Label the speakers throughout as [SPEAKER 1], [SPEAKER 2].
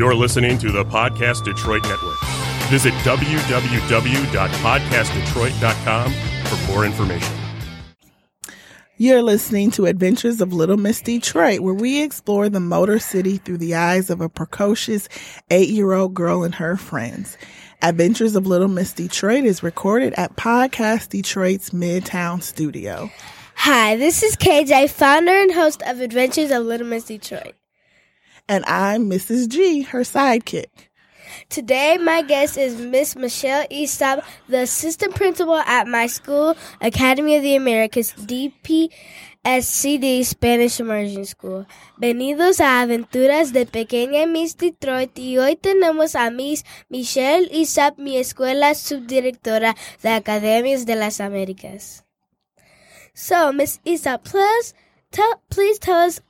[SPEAKER 1] You're listening to the Podcast Detroit Network. Visit www.podcastdetroit.com for more information.
[SPEAKER 2] You're listening to Adventures of Little Miss Detroit, where we explore the Motor City through the eyes of a precocious eight year old girl and her friends. Adventures of Little Miss Detroit is recorded at Podcast Detroit's Midtown studio.
[SPEAKER 3] Hi, this is KJ, founder and host of Adventures of Little Miss Detroit.
[SPEAKER 2] And I'm Mrs. G, her sidekick.
[SPEAKER 3] Today, my guest is Miss Michelle Eastop, the assistant principal at my school, Academy of the Americas, DPSCD Spanish Immersion School. Bienvenidos a Aventuras de Pequeña Miss Detroit y hoy tenemos a Miss Michelle Eastop, mi escuela subdirectora de Academias de las Américas. So, Miss Eastop, please tell, please tell us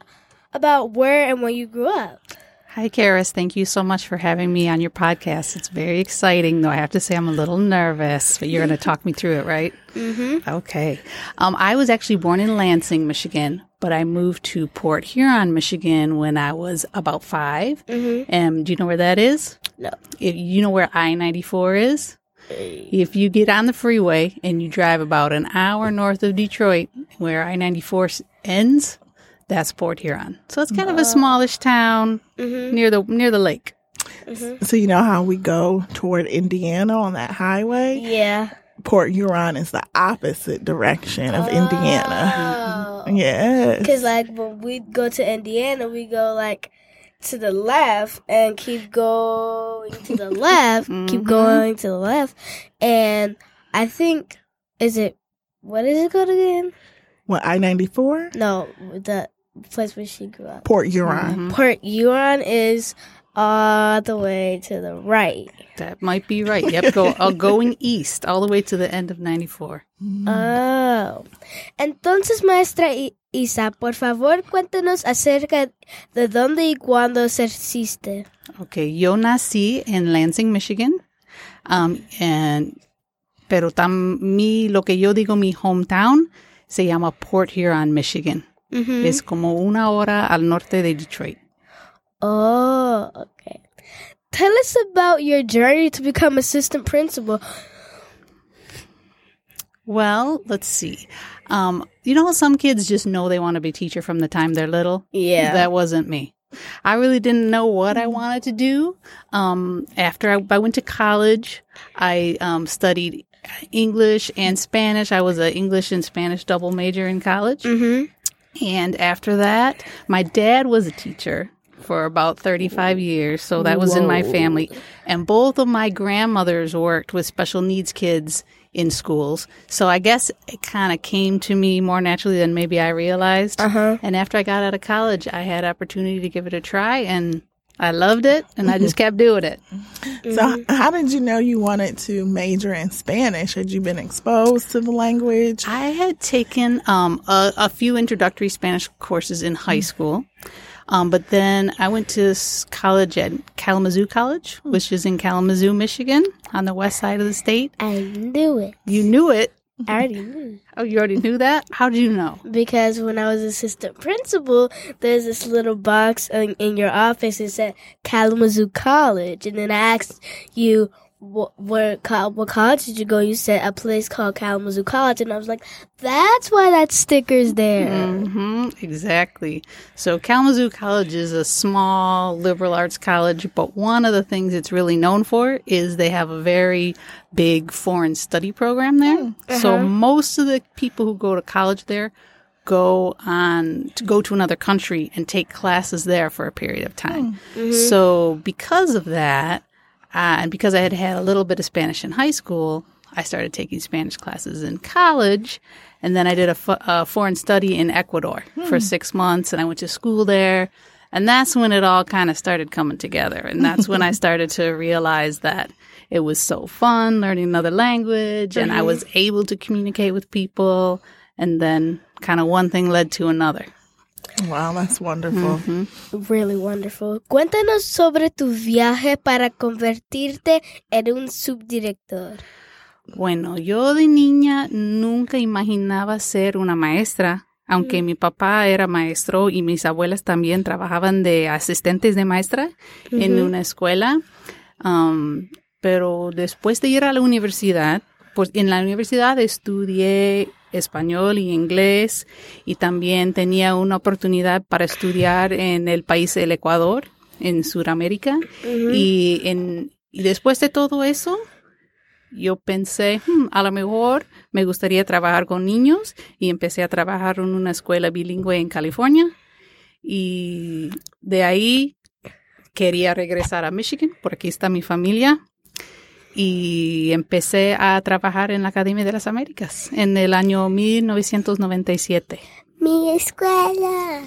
[SPEAKER 3] about where and when you grew up.
[SPEAKER 4] Hi, Karis. Thank you so much for having me on your podcast. It's very exciting, though I have to say I'm a little nervous, but you're going to talk me through it, right? Mm-hmm. Okay. Um, I was actually born in Lansing, Michigan, but I moved to Port Huron, Michigan when I was about 5
[SPEAKER 3] Mm-hmm.
[SPEAKER 4] And do you know where that is?
[SPEAKER 3] No.
[SPEAKER 4] If you know where I 94 is? If you get on the freeway and you drive about an hour north of Detroit, where I 94 ends, that's Port Huron. So it's kind of a smallish town mm-hmm. near the near the lake. Mm-hmm.
[SPEAKER 2] So, you know how we go toward Indiana on that highway?
[SPEAKER 3] Yeah.
[SPEAKER 2] Port Huron is the opposite direction of Indiana.
[SPEAKER 3] Oh.
[SPEAKER 2] Yes.
[SPEAKER 3] Because, like, when we go to Indiana, we go, like, to the left and keep going to the left, keep mm-hmm. going to the left. And I think, is it, what is it called again?
[SPEAKER 2] What, I 94?
[SPEAKER 3] No, the place where she grew up.
[SPEAKER 2] Port Huron.
[SPEAKER 3] Port Huron is all the way to the right.
[SPEAKER 4] That might be right. Yep, go uh, going east all the way to the end of 94.
[SPEAKER 3] Oh. Entonces, maestra Isa, por favor, cuéntenos acerca de dónde y cuándo creciste.
[SPEAKER 4] Okay, yo nací en Lansing, Michigan. Um, and, pero tam, mi, lo que yo digo mi hometown se llama Port Huron, Michigan. Es como una hora al norte de Detroit.
[SPEAKER 3] Oh, okay. Tell us about your journey to become assistant principal.
[SPEAKER 4] Well, let's see. Um, you know how some kids just know they want to be teacher from the time they're little?
[SPEAKER 3] Yeah.
[SPEAKER 4] That wasn't me. I really didn't know what I wanted to do. Um, after I, I went to college, I um, studied English and Spanish. I was an English and Spanish double major in college.
[SPEAKER 3] Mm-hmm.
[SPEAKER 4] And after that, my dad was a teacher for about 35 years. So that was in my family. And both of my grandmothers worked with special needs kids in schools. So I guess it kind of came to me more naturally than maybe I realized.
[SPEAKER 3] Uh-huh.
[SPEAKER 4] And after I got out of college, I had opportunity to give it a try and I loved it and I just kept doing it.
[SPEAKER 2] So, h- how did you know you wanted to major in Spanish? Had you been exposed to the language?
[SPEAKER 4] I had taken um, a, a few introductory Spanish courses in high school. Um, but then I went to college at Kalamazoo College, which is in Kalamazoo, Michigan, on the west side of the state.
[SPEAKER 3] I knew it.
[SPEAKER 4] You knew it.
[SPEAKER 3] I already knew.
[SPEAKER 4] Oh, you already knew that? How did you know?
[SPEAKER 3] Because when I was assistant principal, there's this little box in, in your office that said Kalamazoo College. And then I asked you, what, where, what college did you go? You said a place called Kalamazoo College. And I was like, that's why that sticker's there.
[SPEAKER 4] hmm exactly. So Kalamazoo College is a small liberal arts college, but one of the things it's really known for is they have a very big foreign study program there. Hmm, so uh-huh. most of the people who go to college there go on to go to another country and take classes there for a period of time. Hmm, mm-hmm. So because of that, uh, and because I had had a little bit of Spanish in high school, I started taking Spanish classes in college. And then I did a, fo- a foreign study in Ecuador for six months, and I went to school there. And that's when it all kind of started coming together. And that's when I started to realize that it was so fun learning another language, and I was able to communicate with people. And then kind of one thing led to another.
[SPEAKER 2] Wow, that's wonderful.
[SPEAKER 3] Really wonderful. Cuéntanos sobre tu viaje para convertirte en un subdirector.
[SPEAKER 4] Bueno, yo de niña nunca imaginaba ser una maestra Aunque mi papá era maestro y mis abuelas también trabajaban de asistentes de maestra en una escuela, um, pero después de ir a la universidad, pues en la universidad estudié español y inglés y también tenía una oportunidad para estudiar en el país del Ecuador, en Sudamérica. y, en, y después de todo eso, yo pensé, "Hmm, a lo mejor me gustaría trabajar con niños y empecé a trabajar en una escuela bilingüe en California. Y de ahí quería regresar a Michigan, porque aquí está mi familia. Y empecé a trabajar en la Academia de las Américas en el año 1997.
[SPEAKER 3] Mi escuela.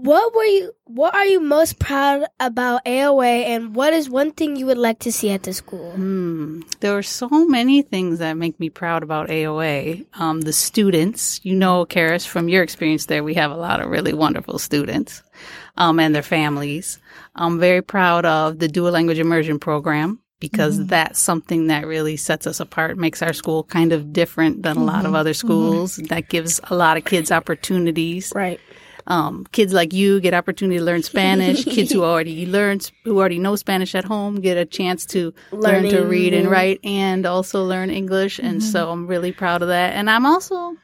[SPEAKER 3] What were you what are you most proud about AOA and what is one thing you would like to see at the school?
[SPEAKER 4] Hmm. There are so many things that make me proud about AOA. Um, the students, you know, Karis, from your experience there, we have a lot of really wonderful students um, and their families. I'm very proud of the dual language immersion program because mm-hmm. that's something that really sets us apart, makes our school kind of different than a lot of mm-hmm. other mm-hmm. schools. That gives a lot of kids opportunities
[SPEAKER 3] Right.
[SPEAKER 4] um, kids like you get opportunity to learn Spanish. kids who already learn, who already know Spanish at home, get a chance to learn to read and write, and also learn English. And so I'm really proud of that. And I'm also,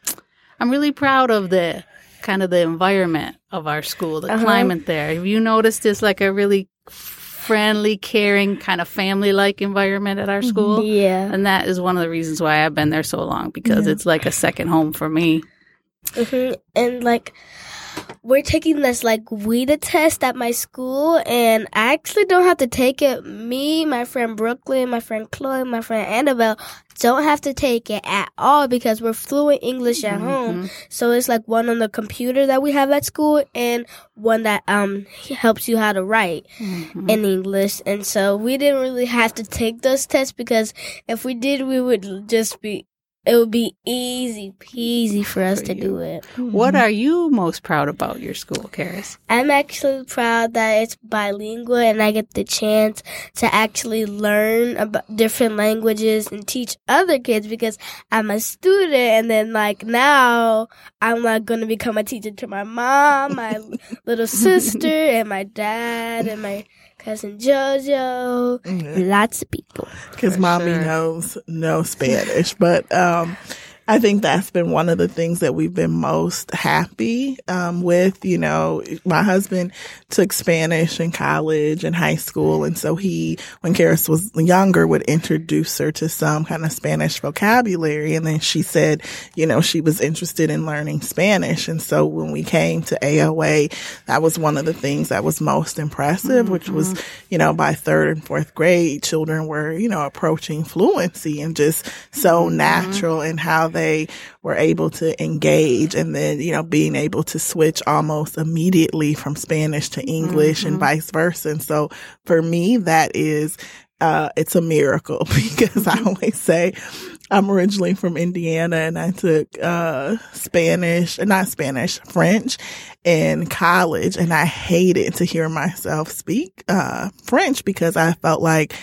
[SPEAKER 4] I'm really proud of the kind of the environment of our school, the uh-huh. climate there. Have you noticed it's like a really friendly, caring, kind of family-like environment at our school?
[SPEAKER 3] Yeah.
[SPEAKER 4] And that is one of the reasons why I've been there so long because it's like a second home for me.
[SPEAKER 3] hmm And like, we're taking this like we WIDA test at my school, and I actually don't have to take it. Me, my friend Brooklyn, my friend Chloe, my friend Annabelle don't have to take it at all because we're fluent English at home. So it's like one on the computer that we have at school, and one that um helps you how to write in English. And so we didn't really have to take those tests because if we did, we would just be. It would be easy peasy for us to do it.
[SPEAKER 4] What mm-hmm. are you most proud about your school, Karis?
[SPEAKER 3] I'm actually proud that it's bilingual and I get the chance to actually learn about different languages and teach other kids because I'm a student and then like now I'm like going to become a teacher to my mom, my little sister and my dad and my cousin Jojo, lots of people.
[SPEAKER 2] because mommy
[SPEAKER 4] sure.
[SPEAKER 2] knows no Spanish. but um, I think that's been one of the things that we've been most happy um, with. You know, my husband took Spanish in college and high school, and so he, when Karis was younger, would introduce her to some kind of Spanish vocabulary, and then she said, you know, she was interested in learning Spanish, and so when we came to AOA, that was one of the things that was most impressive, which was, you know, by third and fourth grade, children were, you know, approaching fluency and just so natural in how they were able to engage and then, you know, being able to switch almost immediately from Spanish to English and vice versa. And so for me, that is, uh, it's a miracle because I always say, I'm originally from Indiana and I took uh Spanish, not Spanish, French in college and I hated to hear myself speak uh French because I felt like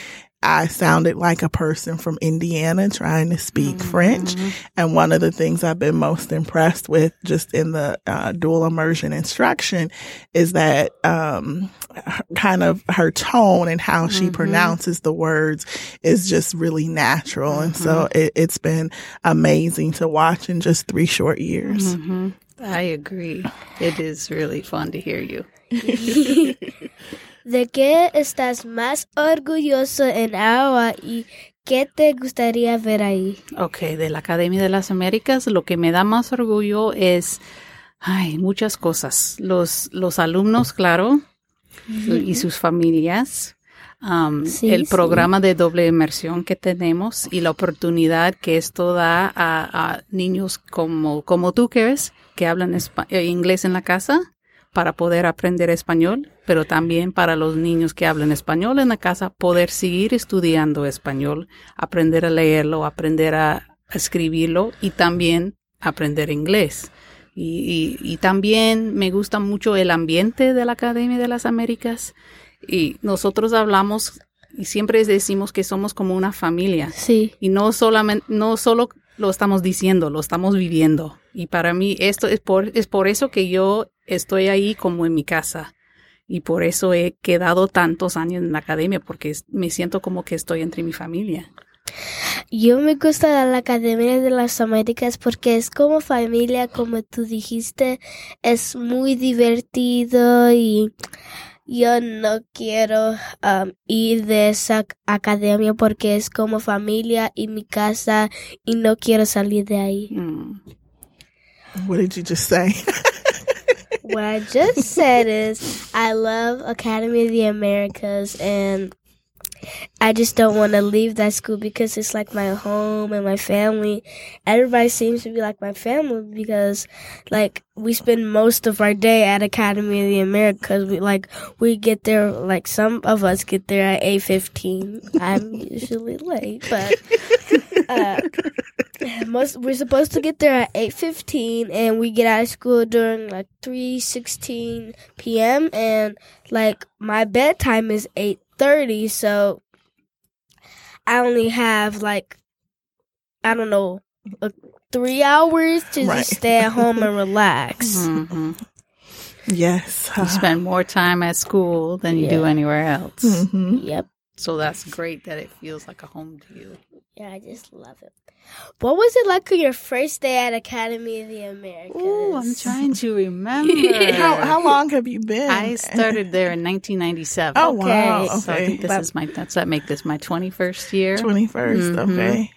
[SPEAKER 2] I sounded like a person from Indiana trying to speak French. And one of the things I've been most impressed with just in the uh, dual immersion instruction is that um, her- kind of her tone and how she pronounces the words is just really natural. And so it, it's been amazing to watch in just three short years.
[SPEAKER 4] I agree. It is really fun to hear you.
[SPEAKER 3] ¿De qué estás más orgulloso en Iowa y qué te gustaría ver ahí?
[SPEAKER 4] Ok, de la Academia de las Américas, lo que me da más orgullo es, ay, muchas cosas. Los, los alumnos, claro, y sus familias. um,
[SPEAKER 3] Sí,
[SPEAKER 4] el
[SPEAKER 3] sí.
[SPEAKER 4] programa de doble inmersión que tenemos y la oportunidad que esto da a, a niños como, como tú que eres, que hablan eh, inglés en la casa para poder aprender español, pero también para los niños que hablan español en la casa poder seguir estudiando español, aprender a leerlo, aprender a escribirlo y también aprender inglés. Y, y- y también me gusta mucho el ambiente de la Academia de las Américas. Y nosotros hablamos y siempre decimos que somos como una familia.
[SPEAKER 3] Sí.
[SPEAKER 4] Y no solamente, no solo lo estamos diciendo, lo estamos viviendo. Y para mí esto es por, es por eso que yo estoy ahí como en mi casa. Y por eso he quedado tantos años en la academia, porque me siento como que estoy entre mi familia.
[SPEAKER 3] Yo me gusta la Academia de las Américas porque es como familia, como tú dijiste, es muy divertido y yo no quiero um, ir de esa academia porque es como familia y mi casa y no quiero salir de ahí.
[SPEAKER 4] Mm.
[SPEAKER 2] What did you just say?
[SPEAKER 3] What I just said is I love Academy of the Americas and I just don't want to leave that school because it's like my home and my family. Everybody seems to be like my family because like we spend most of our day at Academy of the Americas. We like we get there like some of us get there at 8:15. I'm usually late, but uh most we're supposed to get there at 8:15 and we get out of school during like 3:16 p.m. and like my bedtime is 8:30 so I only have like I don't know uh, 3 hours to
[SPEAKER 2] Right.
[SPEAKER 3] just stay at home and relax.
[SPEAKER 4] Mhm.
[SPEAKER 2] yes.
[SPEAKER 4] You spend more time at school than you do anywhere else.
[SPEAKER 2] hmm
[SPEAKER 3] Yep.
[SPEAKER 4] So that's great that it feels like a home to you.
[SPEAKER 3] Yeah, I just love it. What was it like on your first day at Academy of the Americas?
[SPEAKER 4] Oh, I'm trying to remember.
[SPEAKER 2] How how long have you been?
[SPEAKER 4] I started there in 1997.
[SPEAKER 2] Oh wow.
[SPEAKER 3] Okay.
[SPEAKER 4] So I think this is my that's that make this my 21st year.
[SPEAKER 2] Twenty first.
[SPEAKER 4] Mhm.
[SPEAKER 2] Okay.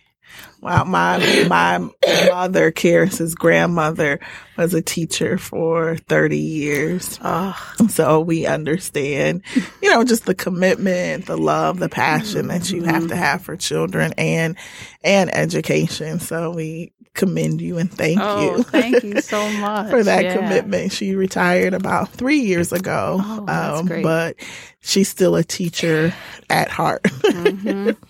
[SPEAKER 2] My my mother, Karis's grandmother, was a teacher for thirty years.
[SPEAKER 4] Oh,
[SPEAKER 2] So we understand, you know, just the commitment, the love, the passion that you have to have for children and and education. So we commend you and thank
[SPEAKER 4] oh,
[SPEAKER 2] you.
[SPEAKER 4] thank you so much
[SPEAKER 2] for that
[SPEAKER 4] Yeah.
[SPEAKER 2] commitment. She retired about three years ago. um,
[SPEAKER 4] Oh, great.
[SPEAKER 2] But she's still a teacher at heart.
[SPEAKER 4] Mhm.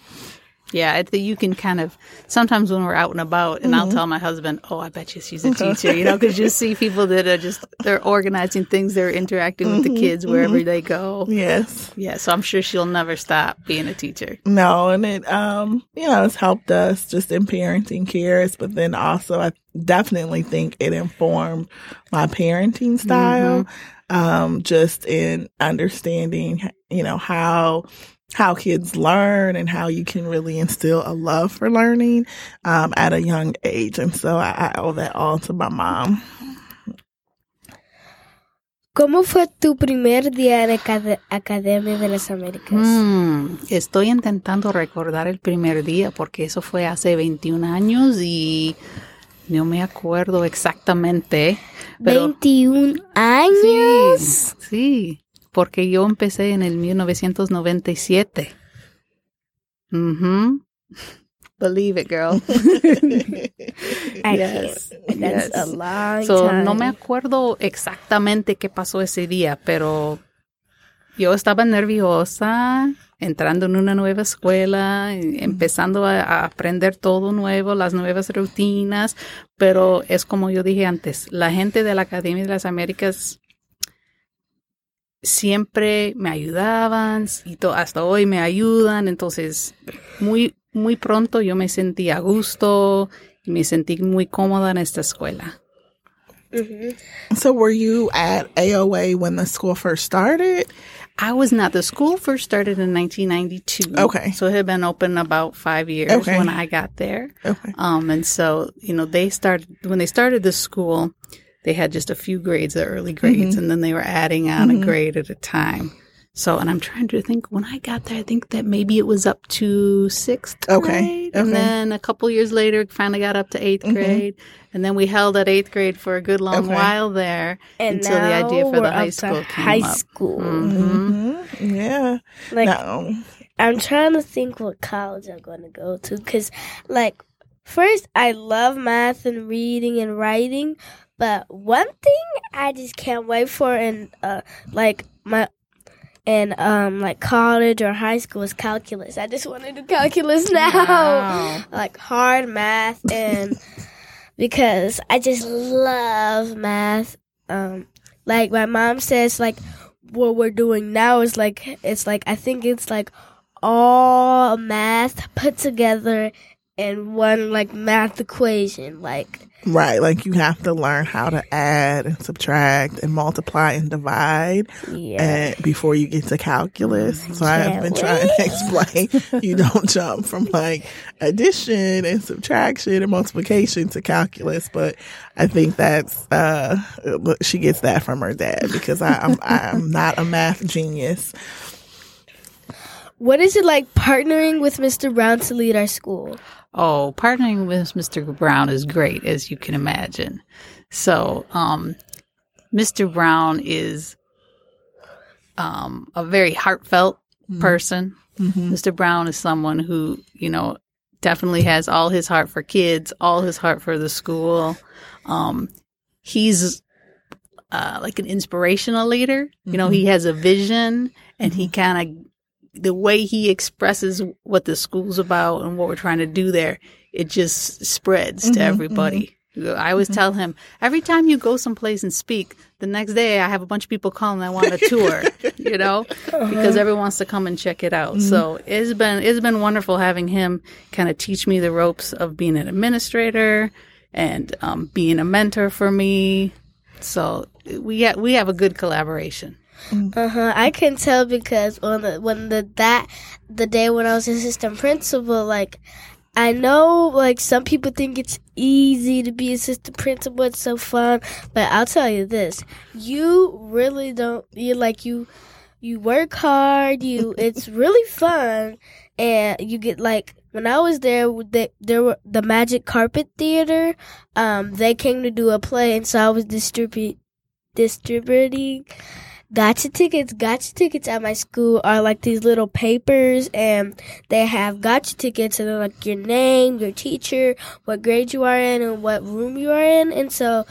[SPEAKER 4] Yeah, I think you can kind of sometimes when we're out and about, and
[SPEAKER 2] Mm-hmm.
[SPEAKER 4] I'll tell my husband, "Oh, I bet you she's a teacher," you know, because you see people that are just they're organizing things, they're interacting with
[SPEAKER 2] Mm-hmm.
[SPEAKER 4] the kids wherever they go.
[SPEAKER 2] yes.
[SPEAKER 4] Yeah, so I'm sure she'll never stop being a teacher.
[SPEAKER 2] No, and it um, you know, it's helped us just in parenting Karis, but then also I definitely think it informed my parenting style. Um, just in understanding, you know, how how kids learn and how you can really instill a love for learning um, at a young age. And so I, I owe that all to my mom.
[SPEAKER 3] ¿Cómo fue tu primer día en Acad- Academia de las Américas?
[SPEAKER 4] Mm, estoy intentando recordar el primer día porque eso fue hace 21 años y no me acuerdo exactamente. Pero
[SPEAKER 3] 21 años.
[SPEAKER 4] sí, sí, porque yo empecé en el 1997. Mhm. Believe it, girl. Yes.
[SPEAKER 3] That's a long
[SPEAKER 4] So,
[SPEAKER 3] time.
[SPEAKER 4] no me acuerdo exactamente qué pasó ese día, pero yo estaba nerviosa, entrando en una nueva escuela, empezando a, a aprender todo nuevo, las nuevas rutinas, pero es como yo dije antes, la gente de la Academia de las Américas siempre me ayudaban y to- hasta hoy me ayudan, entonces muy muy pronto yo me sentí a gusto y me sentí muy cómoda en esta escuela.
[SPEAKER 3] Mhm.
[SPEAKER 2] So were you at AOA when the school first started?
[SPEAKER 4] I was not. The school first started in 1992.
[SPEAKER 2] Okay.
[SPEAKER 4] So it had been open about five years
[SPEAKER 2] Okay.
[SPEAKER 4] when I got there.
[SPEAKER 2] Okay.
[SPEAKER 4] Um, and so, you know, they started, when they started the school, they had just a few grades, the early grades, and then they were adding on a grade at a time. So, and I'm trying to think when I got there, I think that maybe it was up to sixth
[SPEAKER 2] Okay,
[SPEAKER 4] grade. And then a couple years later, finally got up to 8th grade. And then we held at eighth grade for a good long
[SPEAKER 2] Okay.
[SPEAKER 4] while there
[SPEAKER 3] And
[SPEAKER 4] until the idea for the high
[SPEAKER 3] up to
[SPEAKER 4] school came
[SPEAKER 3] high
[SPEAKER 4] up.
[SPEAKER 3] school.
[SPEAKER 4] Mhm.
[SPEAKER 2] hmm Yeah.
[SPEAKER 3] Like
[SPEAKER 2] no.
[SPEAKER 3] I'm trying to think what college I'm going to go to because, like, first I love math and reading and writing, but one thing I just can't wait for in uh like my in um like college or high school is calculus. I just want to do calculus now,
[SPEAKER 4] Wow.
[SPEAKER 3] like hard math and because I just love math. Um, like my mom says, like what we're doing now is like it's like I think it's like all math put together in one like math equation. Like
[SPEAKER 2] Right, like you have to learn how to add and subtract and multiply and divide
[SPEAKER 3] yeah,
[SPEAKER 2] and before you get to calculus. So I've
[SPEAKER 3] can't
[SPEAKER 2] been trying to explain you don't jump from like addition and subtraction and multiplication to calculus, but I think that's uh she gets that from her dad because I, I'm I'm not a math genius.
[SPEAKER 3] What is it like partnering with Mr. Brown to lead our school?
[SPEAKER 4] Oh, partnering with Mr. Brown is great, as you can imagine. So, um, Mr. Brown is um, a very heartfelt person. Mr. Brown is someone who, you know, definitely has all his heart for kids, all his heart for the school. Um, he's uh, like an inspirational leader. You know, he has a vision and he kind of the way he expresses what the school's about and what we're trying to do there, it just spreads to mm-hmm, everybody. I always mm-hmm. tell him every time you go someplace and speak, the next day I have a bunch of people calling. I want a tour, you know, uh-huh. because everyone wants to come and check it out. So mm-hmm. it's been it's been wonderful having him kind of teach me the ropes of being an administrator and um, being a mentor for me. So we ha- we have a good collaboration.
[SPEAKER 3] Uh huh. I can tell because on the when the that the day when I was assistant principal, like I know like some people think it's easy to be assistant principal. It's so fun, but I'll tell you this: you really don't. You like you you work hard. You it's really fun, and you get like when I was there, they, there were the Magic Carpet Theater. Um, they came to do a play, and so I was distribute distributing gotcha tickets. Gotcha tickets at my school are like these little papers, and they have gotcha tickets, and they're like your name, your teacher, what grade you are in, and what room you are in. And so,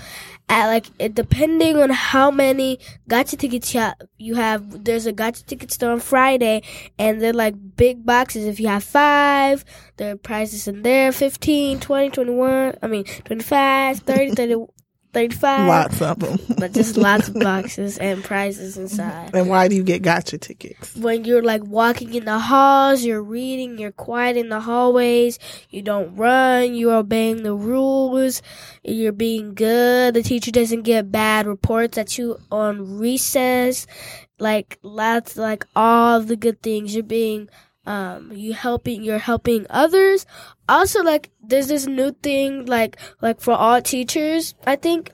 [SPEAKER 3] at like it, depending on how many gotcha tickets you have, there's a gotcha ticket store on Friday, and they're like big boxes. If you have five, there are prizes in there 15, 20, 21, I mean 25, 30, 30 35
[SPEAKER 2] Lots of them.
[SPEAKER 3] but just lots of boxes and prizes inside.
[SPEAKER 2] and why do you get gotcha tickets?
[SPEAKER 3] When you're like walking in the halls, you're reading, you're quiet in the hallways, you don't run, you're obeying the rules, you're being good, the teacher doesn't get bad reports at you on recess, like lots, like all the good things. You're being, um, you helping, you're helping others. Also, like, there's this new thing, like, like for all teachers, I think,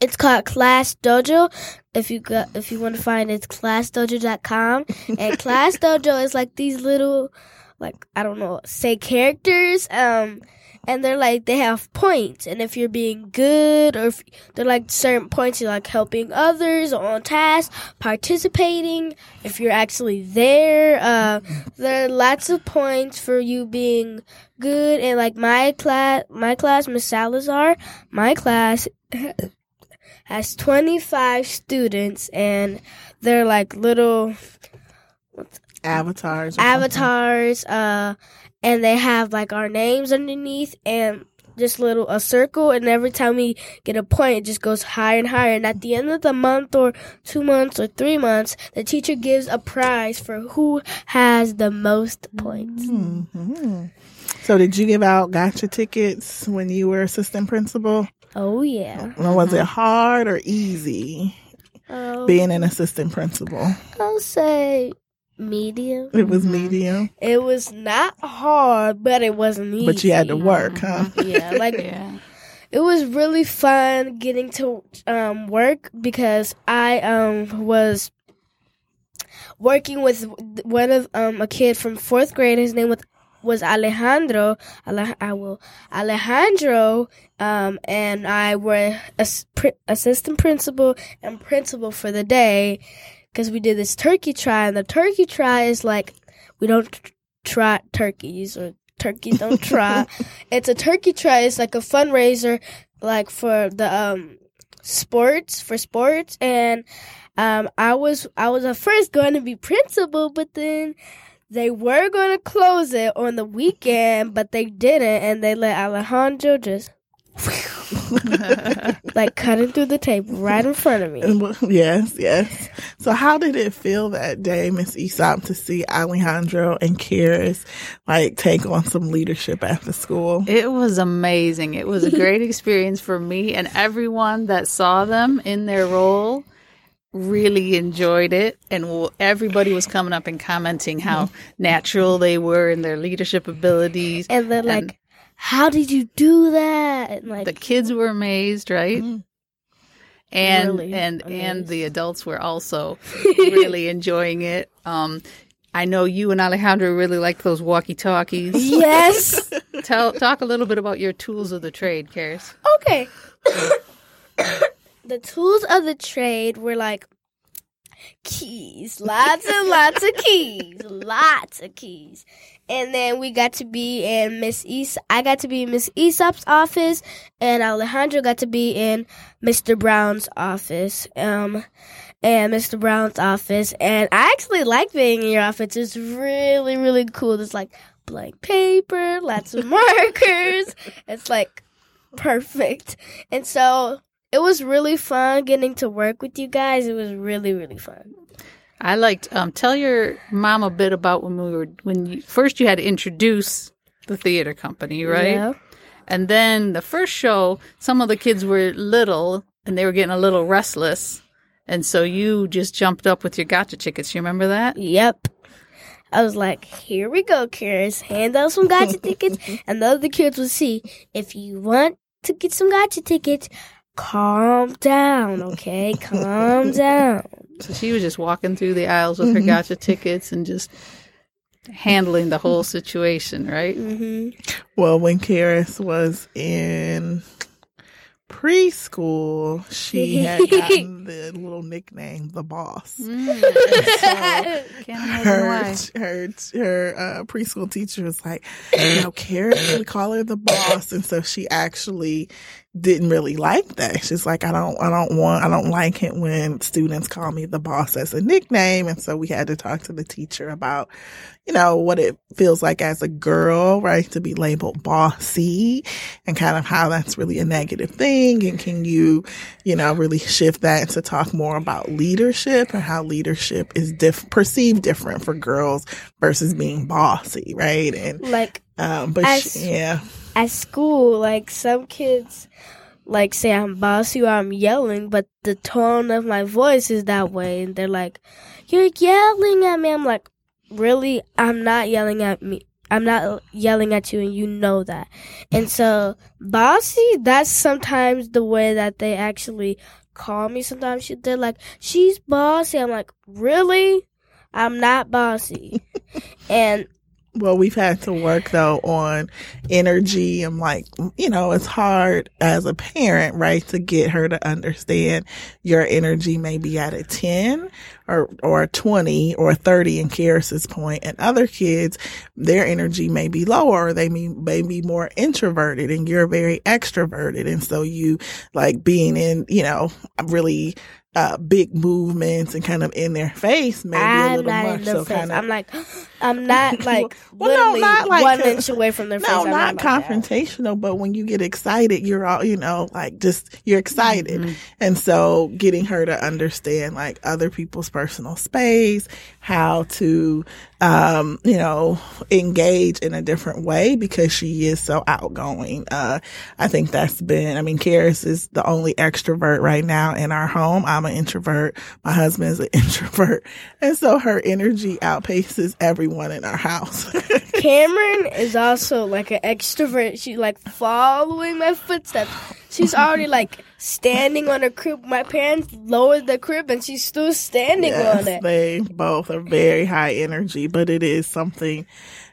[SPEAKER 3] it's called Class Dojo. If you go, if you want to find it, it's classdojo.com. And Class Dojo is like these little, like, I don't know, say characters. Um, and they're like, they have points. And if you're being good or if they're like certain points, you're like helping others on task, participating. If you're actually there, uh, there are lots of points for you being good. And like my class, my class, Miss Salazar, my class has 25 students and they're like little
[SPEAKER 2] Avatars.
[SPEAKER 3] avatars uh and they have like our names underneath and just little a circle and every time we get a point it just goes higher and higher and at the end of the month or two months or three months the teacher gives a prize for who has the most points
[SPEAKER 2] something? So did you give out gotcha tickets when you were assistant principal?
[SPEAKER 3] oh yeah
[SPEAKER 2] Or was it hard or easy
[SPEAKER 3] um,
[SPEAKER 2] being an assistant principal?
[SPEAKER 3] i'll say medium
[SPEAKER 2] It was medium,
[SPEAKER 3] it was not hard but it wasn't easy
[SPEAKER 2] but you had to work, huh?
[SPEAKER 3] yeah like
[SPEAKER 4] Yeah.
[SPEAKER 3] it was really fun getting to um, work because I um, was working with one of um, a kid from fourth grade. His name was was Alejandro. Ale- I will Alejandro, um, and I were ass- pr- assistant principal and principal for the day because we did this turkey try, and the turkey try is like we don't tr- try turkeys or turkeys don't try. it's a turkey try. It's like a fundraiser, like for the um sports for sports, and um I was I was at first going to be principal, but then they were going to close it on the weekend, but they didn't, and they let Alejandro just like cutting through the tape right in front of me.
[SPEAKER 2] Yes, yes. So how did it feel that day, Miss Aesop, to see Alejandro and Karis like take on some leadership at the school?
[SPEAKER 4] It was amazing. It was a great experience for me and everyone that saw them in their role really enjoyed it and everybody was coming up and commenting how mm-hmm. natural they were in their leadership abilities
[SPEAKER 3] And they're like, "How did you do that?" And like,
[SPEAKER 4] the kids were amazed right and
[SPEAKER 3] Really
[SPEAKER 4] and and the adults were also really enjoying it um I know you and Alejandro really like those walkie talkies.
[SPEAKER 3] yes.
[SPEAKER 4] Tell talk a little bit about your tools of the trade, Karis.
[SPEAKER 3] Okay. the tools of the trade were like keys, lots and lots of keys, lots of keys. And then we got to be in Miss East. I got to be in Miss Aesop's office, and Alejandro got to be in Mr. Brown's office. Um, and Mr. Brown's office, and I actually like being in your office. It's really, really cool. There's like blank paper, lots of markers. It's like perfect. And so it was really fun getting to work with you guys. It was really, really fun.
[SPEAKER 4] I liked um tell your mom a bit about when we were when you first you had to introduce the theater company, right?
[SPEAKER 3] Yeah.
[SPEAKER 4] And then the first show, some of the kids were little and they were getting a little restless. And so you just jumped up with your gotcha tickets. You remember that?
[SPEAKER 3] Yep. I was like, here we go, Karis. Hand out some gotcha tickets. And the other kids would see, if you want to get some gotcha tickets, calm down, okay? Calm down.
[SPEAKER 4] So she was just walking through the aisles with her gotcha tickets and just handling the whole situation, right?
[SPEAKER 3] hmm
[SPEAKER 2] Well, when Karis was in preschool, she had gotten the little nickname, the boss.
[SPEAKER 4] Mm.
[SPEAKER 2] So
[SPEAKER 4] Can't
[SPEAKER 2] her her her uh, preschool teacher was like, you know, Karis, we call her the boss, and so she actually didn't really like that. She's like, I don't, I don't want, I don't like it when students call me the boss as a nickname, and so we had to talk to the teacher about, you know, what it feels like as a girl, right, to be labeled bossy, and kind of how that's really a negative thing, and can you, you know, really shift that to talk more about leadership and how leadership is diff- perceived different for girls versus being bossy, right? And
[SPEAKER 3] Like,
[SPEAKER 2] um, but
[SPEAKER 3] As-
[SPEAKER 2] sh- yeah,
[SPEAKER 3] at school, like some kids like say I'm bossy or I'm yelling, but the tone of my voice is that way, and they're like, "You're yelling at me." I'm like, "Really? I'm not yelling at me. I'm not yelling at you, and you know that." And so, bossy, that's sometimes the way that they actually call me. Sometimes she- they're like, "She's bossy." I'm like, "Really? I'm not bossy." and
[SPEAKER 2] Well, we've had to work though on energy. I'm like, you know, it's hard as a parent, right, to get her to understand your energy may be at a 10 or, or 20 or 30 in Karis's point. And other kids, their energy may be lower or they may, may be more introverted and you're very extroverted. And so you like being in, you know, really, uh, big movements and kind of in their face, maybe a little much. so
[SPEAKER 3] face.
[SPEAKER 2] kind of,
[SPEAKER 3] I'm like, I'm not like
[SPEAKER 2] Well, no, not like
[SPEAKER 3] one inch away from their face.
[SPEAKER 2] no, not confrontational, but when you get excited, you're all, you know, like just, you're excited. And so getting her to understand like other people's personal space, how to, um, you know, engage in a different way because she is so outgoing. Uh, I think that's been, I mean, Karis is the only extrovert right now in our home. I'm an introvert. My husband is an introvert. And so her energy outpaces everyone in our house.
[SPEAKER 3] Cameron is also like an extrovert. She's like following my footsteps. She's already like standing on her crib. My parents lowered the crib and she's still standing
[SPEAKER 2] yes,
[SPEAKER 3] on it.
[SPEAKER 2] they both are very high energy, but it is something,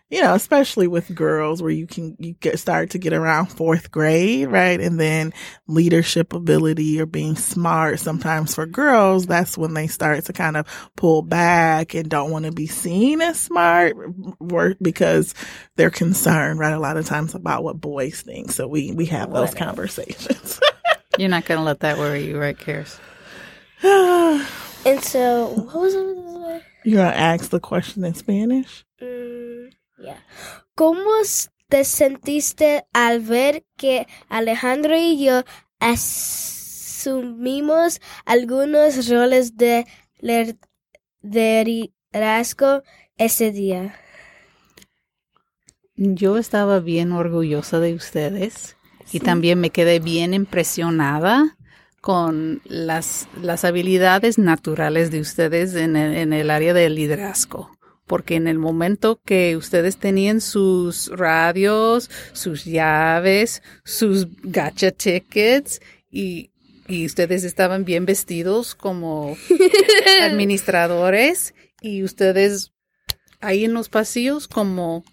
[SPEAKER 2] you know, especially with girls where you can, you get start to get around fourth grade, right? And then leadership ability or being smart. Sometimes for girls, that's when they start to kind of pull back and don't want to be seen as smart wor- because they're concerned, right? A lot of times about what boys think. So we, we have those
[SPEAKER 3] Whatever.
[SPEAKER 2] conversations.
[SPEAKER 4] You're not going to let that worry you, right, Karis?
[SPEAKER 3] And so, what was it?
[SPEAKER 2] You're going to ask the question in Spanish?
[SPEAKER 3] Mm, yeah. ¿Cómo te sentiste al ver que Alejandro y yo asumimos algunos roles de liderazgo ese día.
[SPEAKER 4] Yo estaba bien orgullosa de ustedes y también me quedé bien impresionada con las, las habilidades naturales de ustedes en el, en el área del liderazgo. Porque en el momento que ustedes tenían sus radios, sus llaves, sus gacha tickets y, y ustedes estaban bien vestidos como administradores y ustedes ahí en los pasillos como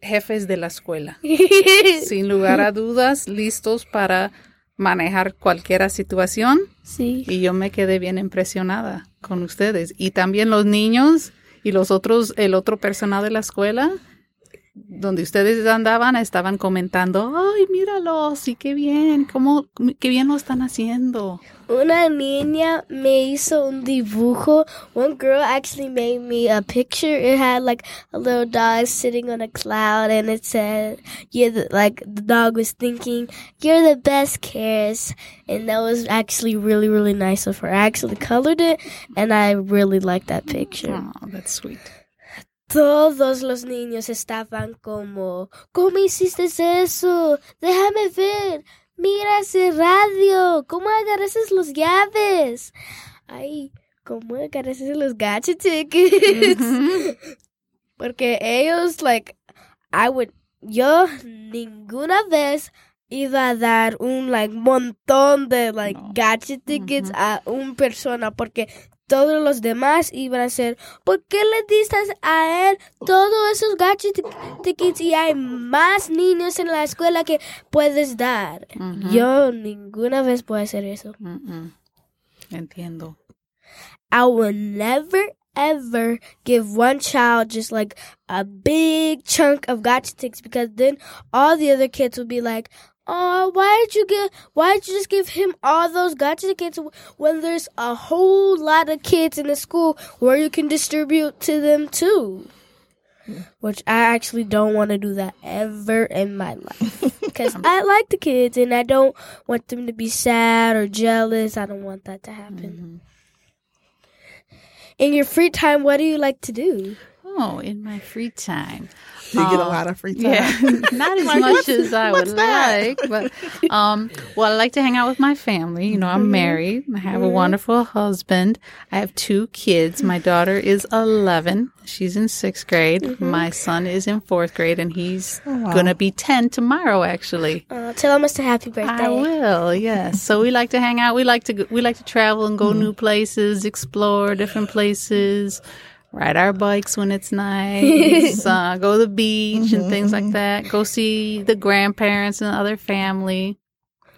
[SPEAKER 4] jefes de la escuela. Sin lugar a dudas, listos para manejar cualquier situación.
[SPEAKER 3] Sí.
[SPEAKER 4] Y yo me quedé bien impresionada con ustedes. Y también los niños y los otros, el otro personal de la escuela, donde ustedes andaban, estaban comentando, ay, míralos, y qué bien, cómo, qué bien lo están haciendo.
[SPEAKER 3] Una niña me hizo un dibujo. One girl actually made me a picture. It had like a little dog sitting on a cloud, and it said, "Yeah, the, like the dog was thinking, you're the best, Karis." And that was actually really, really nice of her. I actually colored it, and I really liked that picture.
[SPEAKER 4] Oh, that's sweet.
[SPEAKER 3] Todos los niños estaban como, ¿cómo hiciste eso? Déjame ver. Mira ese radio. ¿Cómo agarraste los llaves? Ay, ¿cómo agarraste los gacha tickets? Porque ellos, like, I would, yo ninguna vez iba a dar un, like, montón de, like,
[SPEAKER 4] No.
[SPEAKER 3] tickets a un persona porque todos los demás iban a ser, ¿por qué le diste a él todos esos tickets y hay más niños en la escuela que puedes dar? Yo ninguna vez puedo hacer eso.
[SPEAKER 4] Entiendo.
[SPEAKER 3] I will never ever give one child just like a big chunk of gotcha because then all the other kids will be like, Oh, why did you give? Why did you just give him all those gotcha tickets when there's a whole lot of kids in the school where you can distribute to them too? Which I actually don't want to do that ever in my life because I like the kids and I don't want them to be sad or jealous. I don't want that to happen. Mm-hmm. In your free time, what do you like to do?
[SPEAKER 4] Oh, in my free time.
[SPEAKER 2] You get a
[SPEAKER 4] Oh,
[SPEAKER 2] lot of free time.
[SPEAKER 4] Yeah, not as
[SPEAKER 2] Like,
[SPEAKER 4] much as I would
[SPEAKER 2] that?
[SPEAKER 4] like, but um, well, I like to hang out with my family. You know, I'm mm-hmm. married. I have a mm-hmm. wonderful husband. I have two kids. My daughter is 11. She's in sixth grade. Mm-hmm. My son is in fourth grade, and he's oh,
[SPEAKER 2] wow.
[SPEAKER 4] gonna be 10 tomorrow. Actually,
[SPEAKER 3] Uh, tell him a happy birthday.
[SPEAKER 4] I will. Yes. So we like to hang out. We like to go, we like to travel and go new places, explore different places, ride our bikes when it's nice, uh, go to the beach and things like that. Go see the grandparents and other family,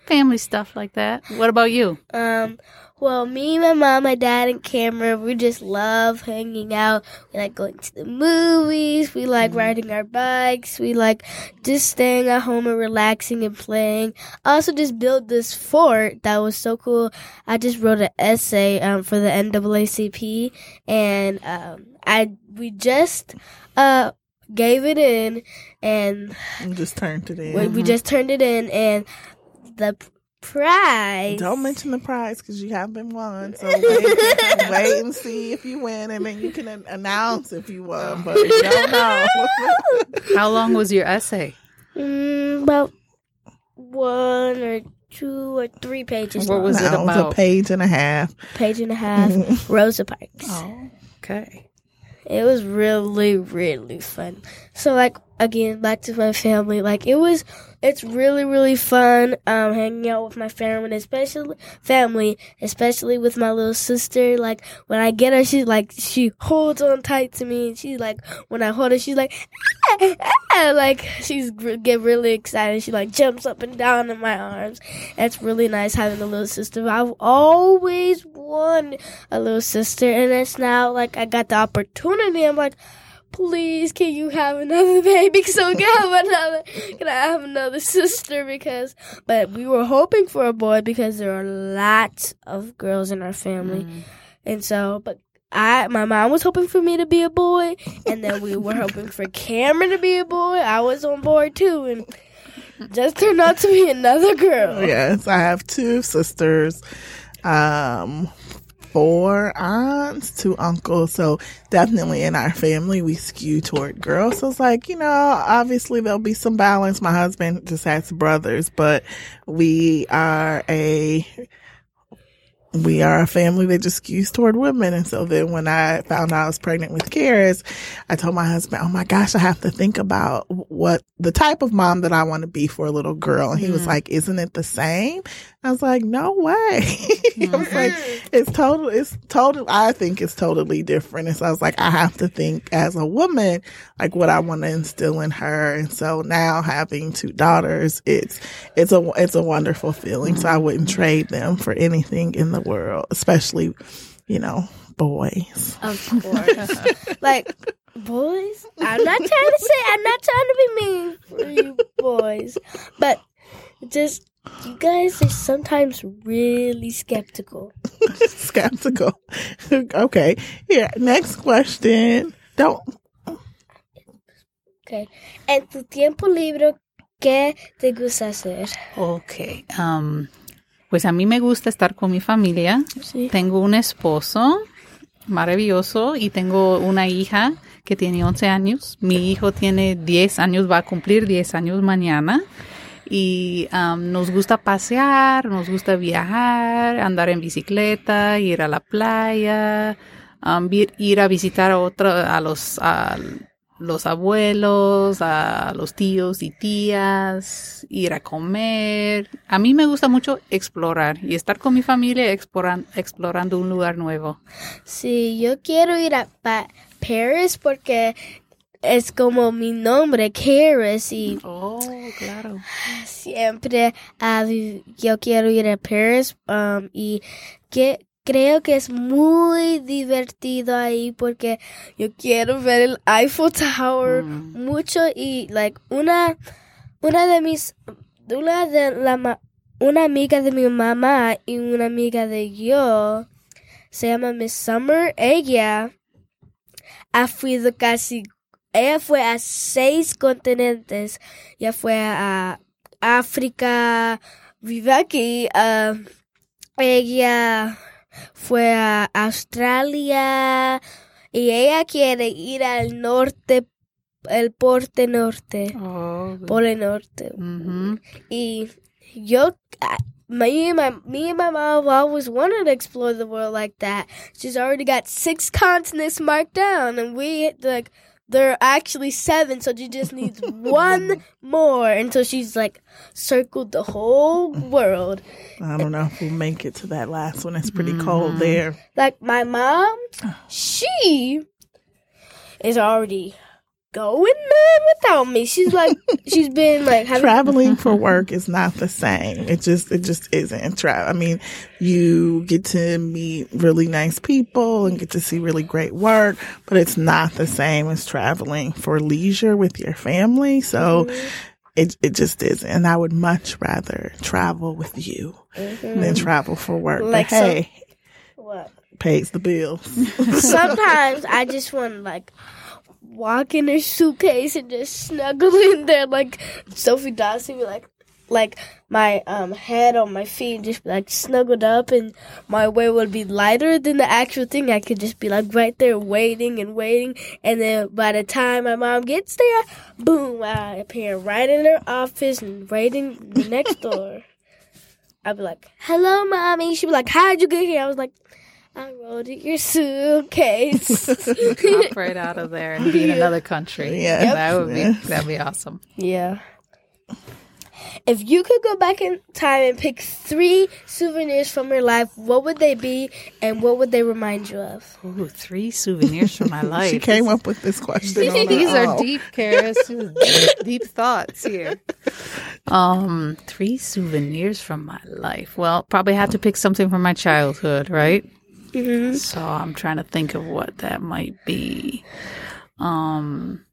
[SPEAKER 4] family stuff like that. What about you?
[SPEAKER 3] Um, well, me, my mom, my dad, and Cameron, we just love hanging out. We like going to the movies. We like riding our bikes. We like just staying at home and relaxing and playing. I also just built this fort that was so cool. I just wrote an essay um, for the NAACP, and um, I we just uh gave it in, and
[SPEAKER 2] And just turned it in.
[SPEAKER 3] we, we just turned it in, and the prize.
[SPEAKER 2] Don't mention the prize because you haven't won. So wait, wait and see if you win, and then you can an- announce if you won. But you don't know.
[SPEAKER 4] How long was your essay?
[SPEAKER 3] Mm, about one or two or three pages.
[SPEAKER 4] What
[SPEAKER 3] long.
[SPEAKER 4] was it
[SPEAKER 2] No, it's a
[SPEAKER 4] about?
[SPEAKER 2] page and a half.
[SPEAKER 3] page and a half? Rosa Parks.
[SPEAKER 4] Oh, okay.
[SPEAKER 3] It was really, really fun. So like again, back to my family. Like it was it's really, really fun um hanging out with my family, especially family, especially with my little sister. Like when I get her, she's like she holds on tight to me, and she's like when I hold her, she's like "Ah, ah," like she's get really excited. She like jumps up and down in my arms. It's really nice having a little sister. I've always wanted a little sister, and it's now like I got the opportunity. I'm like please can you have another baby? So can I have another can I have another sister? Because but we were hoping for a boy because there are lots of girls in our family. And so but I my mom was hoping for me to be a boy and then we were hoping for Cameron to be a boy. I was on board too and just turned out to be another girl.
[SPEAKER 2] Yes, I have two sisters, um, four aunts, two uncles. So definitely in our family, we skew toward girls. So it's like, you know, obviously there'll be some balance. My husband just has brothers, but we are a we are a family that just skews toward women. And so then when I found out I was pregnant with Karis, I told my husband, Oh my gosh, I have to think about what the type of mom that I want to be for a little girl. And he was mm. like, Isn't it the same? I was like, No way. I was like, mm-hmm. It's total, it's total, I think it's totally different. And so I was like, I have to think as a woman, like what I want to instill in her. And so now having two daughters, it's, it's a, it's a wonderful feeling. So I mm-hmm. wouldn't trade them for anything in the world, especially, you know, boys.
[SPEAKER 3] Of course. like, boys? I'm not trying to say, I'm not trying to be mean for you boys, but just, you guys are sometimes really skeptical.
[SPEAKER 2] Skeptical. okay. Here, next question. Don't,
[SPEAKER 3] Okay. En tu tiempo libre, ¿qué te gusta hacer?
[SPEAKER 4] Ok. um, pues a mí me gusta estar con mi familia. Tengo un esposo maravilloso y tengo una hija que tiene 11 años. Mi hijo tiene 10 años, va a cumplir 10 años mañana. Y um, nos gusta pasear, nos gusta viajar, andar en bicicleta, ir a la playa, um, ir a visitar a, otro, a los a los abuelos, a los tíos y tías, ir a comer. A mí me gusta mucho explorar y estar con mi familia exploran- explorando un lugar nuevo.
[SPEAKER 3] Sí, yo quiero ir a Pa- Paris porque es como mi nombre, Paris, y
[SPEAKER 4] Oh, claro.
[SPEAKER 3] siempre ah, yo quiero ir a Paris um, y que creo que es muy divertido ahí porque yo quiero ver el Eiffel Tower mucho y like una una de mis una de la una amiga de mi mamá y una amiga de yo se llama Miss Summer ella ha ido casi ella fue a seis continentes ya fue a África vive aquí ah, ella fue a Australia y ella quiere ir al norte el porte norte
[SPEAKER 4] Oh,
[SPEAKER 3] pole norte
[SPEAKER 4] ujú.
[SPEAKER 3] y yo I- me and my me and my mom have always wanted to explore the world like that. She's already got six continents marked down, and we like there are actually seven, so she just needs one more until she's like circled the whole world.
[SPEAKER 2] I don't know if we'll make it to that last one. It's pretty cold mm-hmm. there.
[SPEAKER 3] Like my mom, she is already going mad without me. She's like she's been like having
[SPEAKER 2] Traveling for work is not the same. It just, it just isn't. travel. I mean, you get to meet really nice people and get to see really great work, but it's not the same as traveling for leisure with your family. So mm-hmm. it, it just isn't. And I would much rather travel with you than mm-hmm. travel for work.
[SPEAKER 3] Like
[SPEAKER 2] but hey,
[SPEAKER 3] what?
[SPEAKER 2] pays the bills.
[SPEAKER 3] Sometimes I just want to like walk in her suitcase and just snuggle in there like Sophie Dawson, be like like my um head on my feet just be like snuggled up and my weight would be lighter than the actual thing. I could just be like right there waiting and waiting and then by the time my mom gets there, boom, I appear right in her office and waiting the next door. I'd be like, Hello mommy. She'd be like, How'd you get here? I was like, I rode in your suitcase.
[SPEAKER 4] Hop right out of there and be in another country.
[SPEAKER 2] Yes.
[SPEAKER 4] That would be that'd be awesome.
[SPEAKER 3] Yeah. If you could go back in time and pick three souvenirs from your life, what would they be and what would they remind you of?
[SPEAKER 4] Ooh, three souvenirs from my life.
[SPEAKER 2] she came up with this question. on her
[SPEAKER 4] These are
[SPEAKER 2] own.
[SPEAKER 4] deep, Karis. deep, deep thoughts here. Um, three souvenirs from my life. Well, probably have to pick something from my childhood, right? So I'm trying to think of what that might be. Um,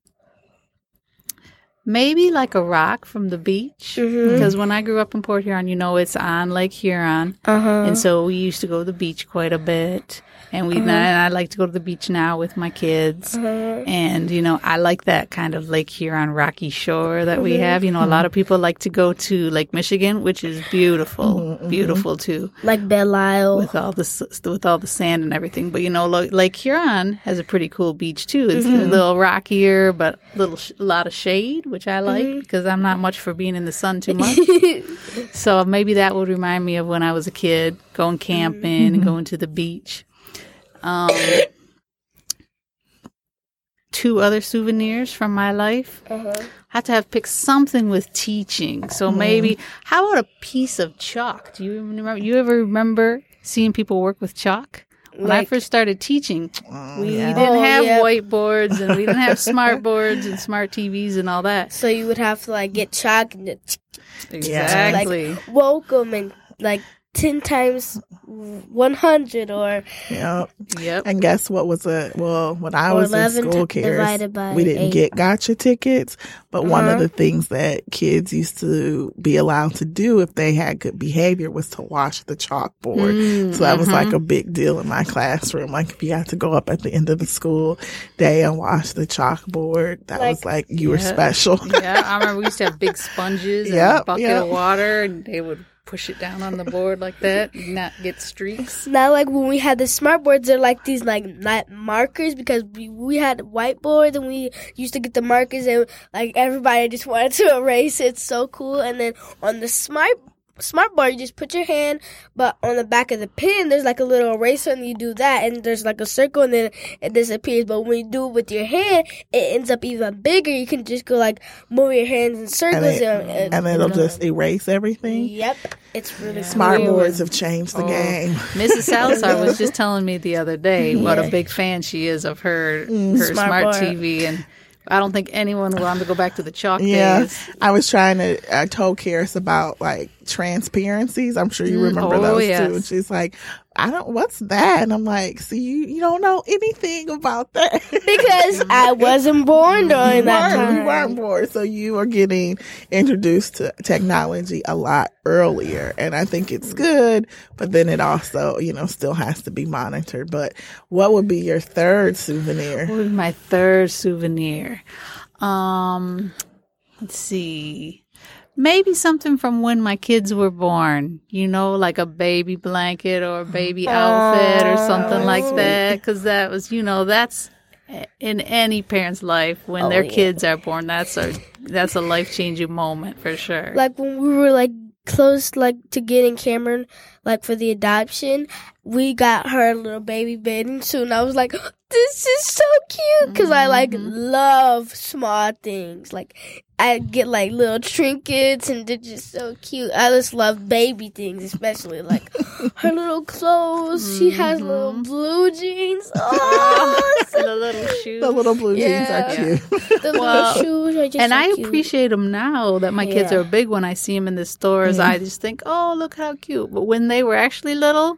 [SPEAKER 4] maybe like a rock from the beach.
[SPEAKER 3] Mm-hmm.
[SPEAKER 4] Because when I grew up in Port Huron, you know, it's on Lake Huron.
[SPEAKER 3] Uh-huh.
[SPEAKER 4] And so we used to go to the beach quite a bit. And we, mm-hmm. and I like to go to the beach now with my kids. Mm-hmm. And, you know, I like that kind of Lake Huron rocky shore that we mm-hmm. have. You know, a lot of people like to go to Lake Michigan, which is beautiful, beautiful too
[SPEAKER 3] Like Belle Isle.
[SPEAKER 4] with all the with all the sand and everything. But you know, Lake Huron has a pretty cool beach too. It's a little rockier, but little sh- a lot of shade, which I like because I'm not much for being in the sun too much. so maybe that would remind me of when I was a kid, going camping and going to the beach. Um, two other souvenirs from my life. I had to have picked something with teaching. So mm-hmm. maybe how about a piece of chalk? Do you remember? You ever remember seeing people work with chalk? When I first started teaching, mm, we
[SPEAKER 2] yeah.
[SPEAKER 4] didn't
[SPEAKER 3] Oh,
[SPEAKER 4] have
[SPEAKER 3] yeah.
[SPEAKER 4] whiteboards and we didn't have smart boards and smart TVs and all that.
[SPEAKER 3] So you would have to like get chalk and
[SPEAKER 4] Exactly.
[SPEAKER 3] welcome and like ten times one hundred or
[SPEAKER 2] Yeah.
[SPEAKER 4] yep.
[SPEAKER 2] And guess what was a well when I was in school,
[SPEAKER 3] t-
[SPEAKER 2] Karis,
[SPEAKER 3] divided by
[SPEAKER 2] we didn't
[SPEAKER 3] eight.
[SPEAKER 2] get gotcha tickets, but one of
[SPEAKER 3] Uh-huh.
[SPEAKER 2] the things that kids used to be allowed to do if they had good behavior was to wash the chalkboard. So that was like
[SPEAKER 3] Mm-hmm.
[SPEAKER 2] a big deal in my classroom. Like if you had to go up at the end of the school day and wash the chalkboard, that was like you were special.
[SPEAKER 4] yeah, I remember we used to have big sponges and
[SPEAKER 2] Yep,
[SPEAKER 4] a bucket
[SPEAKER 2] yep.
[SPEAKER 4] of water, and they would push it down on the board like that, not get streaks.
[SPEAKER 3] Now, like when we had the smart boards, they're like these like not markers because we, we had whiteboards and we used to get the markers and like everybody just wanted to erase it. It's so cool. And then on the smart smart board, you just put your hand, but on the back of the pen, there's like a little eraser and you do that, and there's like a circle and then it disappears. But when you do it with your hand, it ends up even bigger. You can just go like move your hands in circles
[SPEAKER 2] and, it,
[SPEAKER 3] and, mm,
[SPEAKER 2] and it'll just erase everything.
[SPEAKER 3] Yep, it's really
[SPEAKER 2] Smart
[SPEAKER 3] cool.
[SPEAKER 2] boards have changed the
[SPEAKER 4] Oh.
[SPEAKER 2] game.
[SPEAKER 4] Mrs. Salazar was just telling me the other day what a big fan she is of her mm. her
[SPEAKER 3] Smart
[SPEAKER 4] smart. TV, and I don't think anyone wanted to go back to the chalk
[SPEAKER 2] Yeah,
[SPEAKER 4] days.
[SPEAKER 2] I was trying to. I told Karis about like transparencies. I'm sure you mm, remember
[SPEAKER 4] oh,
[SPEAKER 2] those
[SPEAKER 4] yes.
[SPEAKER 2] too. And she's like, "I don't. What's that?" And I'm like, "See, you you don't know anything about that
[SPEAKER 3] because I wasn't born during
[SPEAKER 2] you
[SPEAKER 3] that time.
[SPEAKER 2] you weren't born, so you are getting introduced to technology a lot earlier, and I think it's good. But then it also, you know, still has to be monitored. But what would be your third souvenir?
[SPEAKER 4] What was my third souvenir? Um, let's see. Maybe something from when my kids were born, you know, like a baby blanket or a baby oh, outfit or something like that. Cause that was, you know, that's in any parent's life when oh, their
[SPEAKER 3] yeah.
[SPEAKER 4] kids are born. That's a, that's a life changing moment for sure.
[SPEAKER 3] Like when we were like close like to getting Cameron like for the adoption, we got her a little baby bathing suit and I was like, this is so cute because I like mm-hmm. love small things. Like I get like little trinkets and they're just so cute. I just love baby things, especially like her little clothes. She has little mm-hmm. blue jeans. Oh, so
[SPEAKER 4] the little shoes.
[SPEAKER 2] The little blue jeans are cute.
[SPEAKER 3] the
[SPEAKER 4] Well,
[SPEAKER 3] little shoes are just
[SPEAKER 4] and
[SPEAKER 3] so
[SPEAKER 4] I
[SPEAKER 3] cute.
[SPEAKER 4] appreciate them now that my kids
[SPEAKER 3] Yeah.
[SPEAKER 4] are big. When I see them in the stores, I just think, "Oh, look how cute!" But when they were actually little,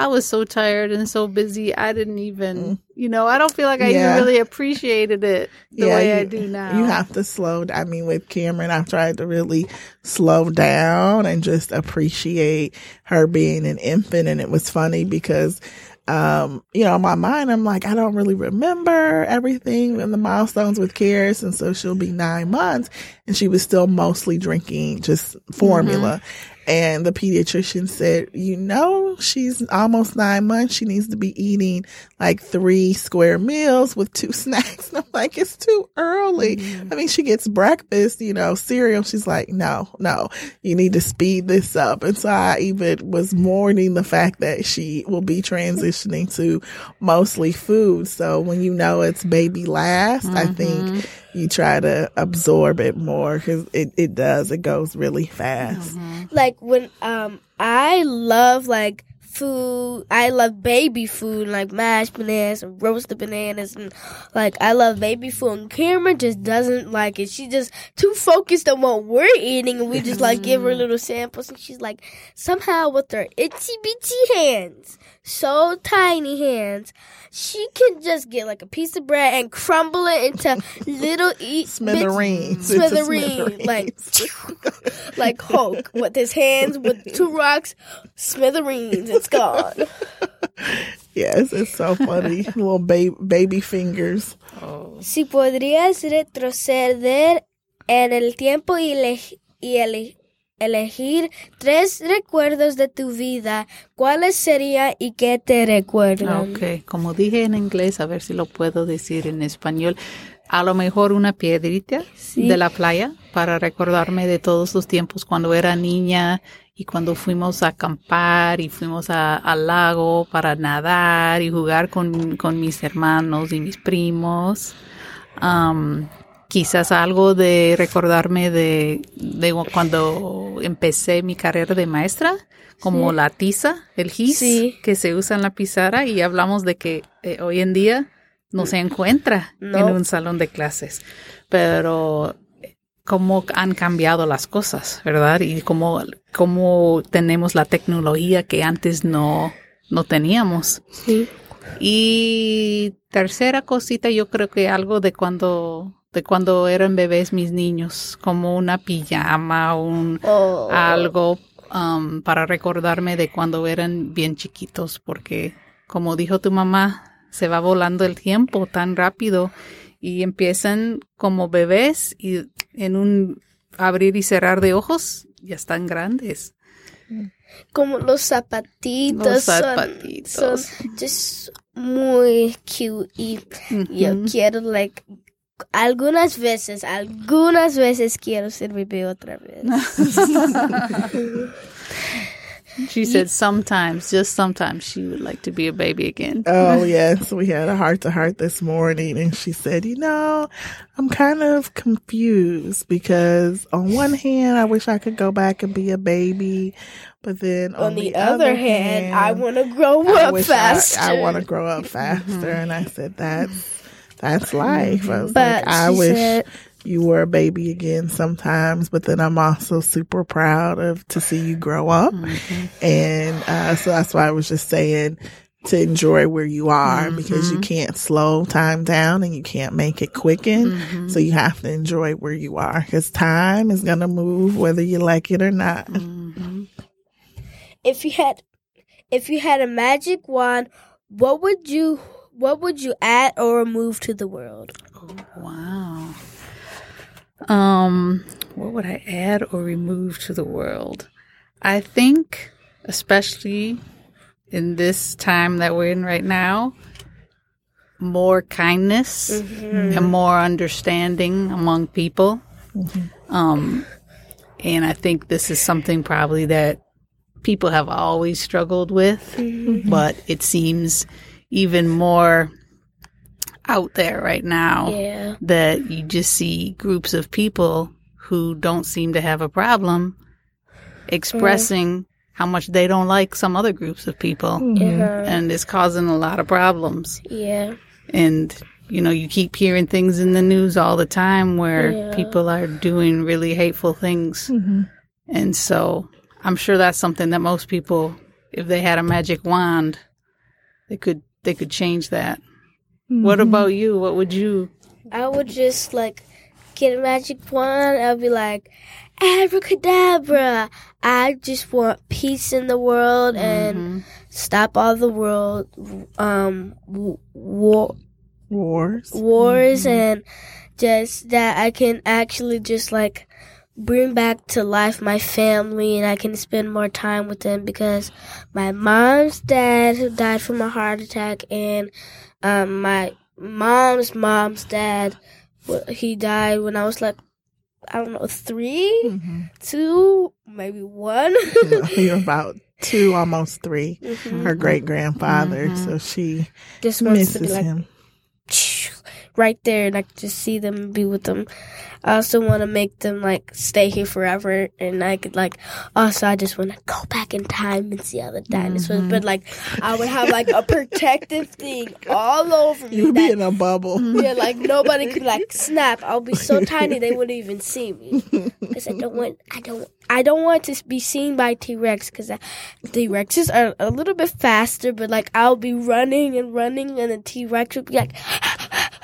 [SPEAKER 4] I was so tired and so busy. I didn't even, you know, I don't feel like I
[SPEAKER 2] Yeah.
[SPEAKER 4] even really appreciated it the way I do now.
[SPEAKER 2] You have to slow. I mean, with Cameron, I've tried to really slow down and just appreciate her being an infant. And it was funny because, um, you know, in my mind, I'm like, I don't really remember everything and the milestones with Karis. And so she'll be nine months and she was still mostly drinking just formula. And the pediatrician said, you know, she's almost nine months. She needs to be eating like three square meals with two snacks. And I'm like, it's too early. Mm-hmm. I mean, she gets breakfast, you know, cereal. She's like, no, no, you need to speed this up. And so I even was mourning the fact that she will be transitioning to mostly food. So when you know it's baby last, I think mm-hmm. You try to absorb it more because it, it does. It goes really fast.
[SPEAKER 3] like when um I love like food. I love baby food like mashed bananas and roasted bananas and like I love baby food. And Cameron just doesn't like it. She's just too focused on what we're eating, and we just like give her little samples, and she's like somehow with her itsy bitsy hands, so tiny hands. She can just get like a piece of bread and crumble it into little eat
[SPEAKER 2] Smithereens. It's a
[SPEAKER 3] Smithereen, like like Hulk with his hands with two rocks. Smithereens, it's gone.
[SPEAKER 2] Yes, it's so funny. Little baby baby fingers. Oh.
[SPEAKER 3] Si podrías retroceder en el tiempo y, ele- y ele- elegir tres recuerdos de tu vida, ¿cuáles serían y qué te recuerdan?
[SPEAKER 4] Ok, como dije en inglés, a ver si lo puedo decir en español. A lo mejor una piedrita de la playa para recordarme de todos los tiempos cuando era niña y cuando fuimos a acampar y fuimos a- al lago para nadar y jugar con, con mis hermanos y mis primos. Quizás algo de recordarme de, de cuando empecé mi carrera de maestra, como la tiza, el gis
[SPEAKER 3] Sí.
[SPEAKER 4] que se usa en la pizarra y hablamos de que eh, hoy en día no se encuentra
[SPEAKER 3] No.
[SPEAKER 4] en un salón de clases, pero eh, cómo han cambiado las cosas, ¿verdad? Y cómo, cómo tenemos la tecnología que antes no, no teníamos.
[SPEAKER 3] Sí.
[SPEAKER 4] Y tercera cosita, yo creo que algo de cuando de cuando eran bebés mis niños, como una pijama, un
[SPEAKER 3] Oh.
[SPEAKER 4] algo um, para recordarme de cuando eran bien chiquitos, porque como dijo tu mamá, se va volando el tiempo tan rápido y empiezan como bebés y en un abrir y cerrar de ojos ya están grandes.
[SPEAKER 3] Como los zapatitos.
[SPEAKER 4] Los zapatitos.
[SPEAKER 3] Son, just muy cute y yo quiero, like, algunas veces, algunas veces quiero ser bebé otra vez.
[SPEAKER 4] She said sometimes, just sometimes, she would like to be a baby again.
[SPEAKER 2] Oh yes, we had a heart to heart this morning, and she said, "You know, I'm kind of confused because on one hand, I wish I could go back and be a baby, but then on,
[SPEAKER 3] On the, other hand, I want to grow up
[SPEAKER 2] wish I-
[SPEAKER 3] faster.
[SPEAKER 2] I, want to grow up faster, mm-hmm. and I said, "That's that's life." I was
[SPEAKER 3] But
[SPEAKER 2] like, "I
[SPEAKER 3] she
[SPEAKER 2] wish."
[SPEAKER 3] said-
[SPEAKER 2] you were a baby again sometimes, but then I'm also super proud of to see you grow up. Mm-hmm. And uh, so that's why I was just saying to enjoy where you are mm-hmm. because you can't slow time down and you can't make it quicken. Mm-hmm. So you have to enjoy where you are because time is going to move whether you like it or not.
[SPEAKER 3] if you had, if you had a magic wand, what would you, what would you add or remove to the world?
[SPEAKER 4] Wow. Um, what would I add or remove to the world? I think, especially in this time that we're in right now, more kindness and more understanding among people. Um, and I think this is something probably that people have always struggled with, but it seems even more out there right now
[SPEAKER 3] Yeah.
[SPEAKER 4] that you just see groups of people who don't seem to have a problem expressing mm-hmm. how much they don't like some other groups of people
[SPEAKER 3] Yeah.
[SPEAKER 4] and it's causing a lot of problems
[SPEAKER 3] Yeah.
[SPEAKER 4] and you know you keep hearing things in the news all the time where
[SPEAKER 3] Yeah.
[SPEAKER 4] people are doing really hateful things mm-hmm. and so i'm sure that's something that most people if they had a magic wand they could they could change that what mm-hmm. about you what would you
[SPEAKER 3] I would just like get a magic wand. I'll be like, abracadabra. I just want peace in the world and mm-hmm. stop all the world um war
[SPEAKER 2] Wars.
[SPEAKER 3] wars mm-hmm. and just that I can actually just like bring back to life my family and I can spend more time with them because my mom's dad who died from a heart attack and um my mom's mom's dad he died when I was like I don't know 3 mm-hmm. 2 maybe 1
[SPEAKER 2] You're about two, almost 3 mm-hmm. Her great grandfather. Mm-hmm. So she
[SPEAKER 3] just wants to be
[SPEAKER 2] misses
[SPEAKER 3] like
[SPEAKER 2] him.
[SPEAKER 3] right there and I could just see them and be with them. I also want to make them like stay here forever and I could like also I just want to go back in time and see all the dinosaurs. Mm-hmm. But like I would have like a protective thing all over me.
[SPEAKER 2] You'd be in a bubble.
[SPEAKER 3] yeah, like nobody could like snap. I'll be so tiny they wouldn't even see me because I don't want I don't I don't want to be seen by T Rex because T Rexes are a little bit faster, but like I'll be running and running and the T Rex would be like.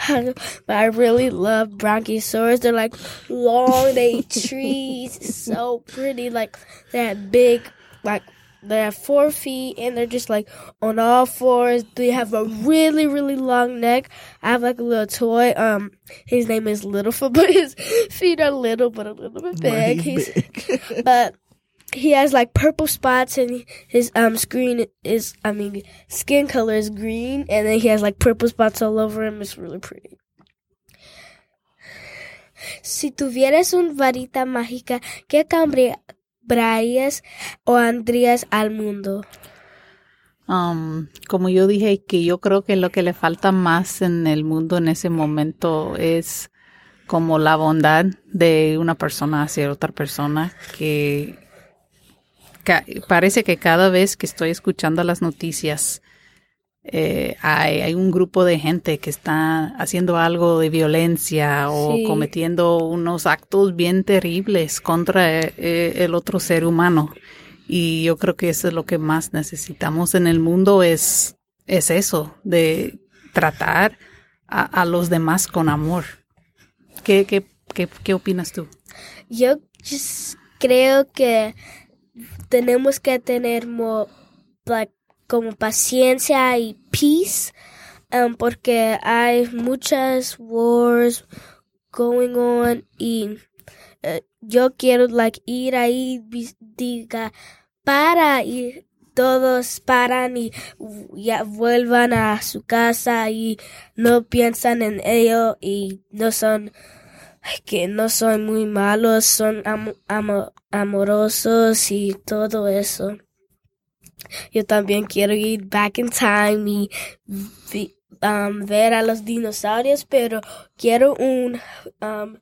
[SPEAKER 3] but I really love Bronchiosaurus. They're like long, they trees. It's so pretty. Like they have big, like they have four feet and they're just like on all fours. They have a really, really long neck. I have like a little toy. Um, his name is Littlefoot, but his feet are little, but a little bit big.
[SPEAKER 2] he's
[SPEAKER 3] He's, but he has like purple spots and his um screen is I mean skin color is green and then he has like purple spots all over him. It's really pretty. Si tuvieras una varita mágica, ¿qué cambiarías o andrías al mundo?
[SPEAKER 4] Um, como yo dije, que yo creo que lo que le falta más en el mundo en ese momento es como la bondad de una persona hacia otra persona, que parece que cada vez que estoy escuchando las noticias, eh, hay, hay un grupo de gente que está haciendo algo de violencia o
[SPEAKER 3] Sí.
[SPEAKER 4] cometiendo unos actos bien terribles contra eh, el otro ser humano. Y yo creo que eso es lo que más necesitamos en el mundo es, es eso, de tratar a, a los demás con amor. ¿Qué, qué, qué, qué opinas tú?
[SPEAKER 3] Yo creo que tenemos que tener como paciencia y peace um, porque hay muchas wars going on y eh, yo quiero ir ahí diga para y todos paran y ya vuelvan a su casa y no piensan en ello y no son que no son muy malos, son am- amo- amorosos y todo eso. Yo también quiero ir back in time y um, ver a los dinosaurios, pero quiero un um,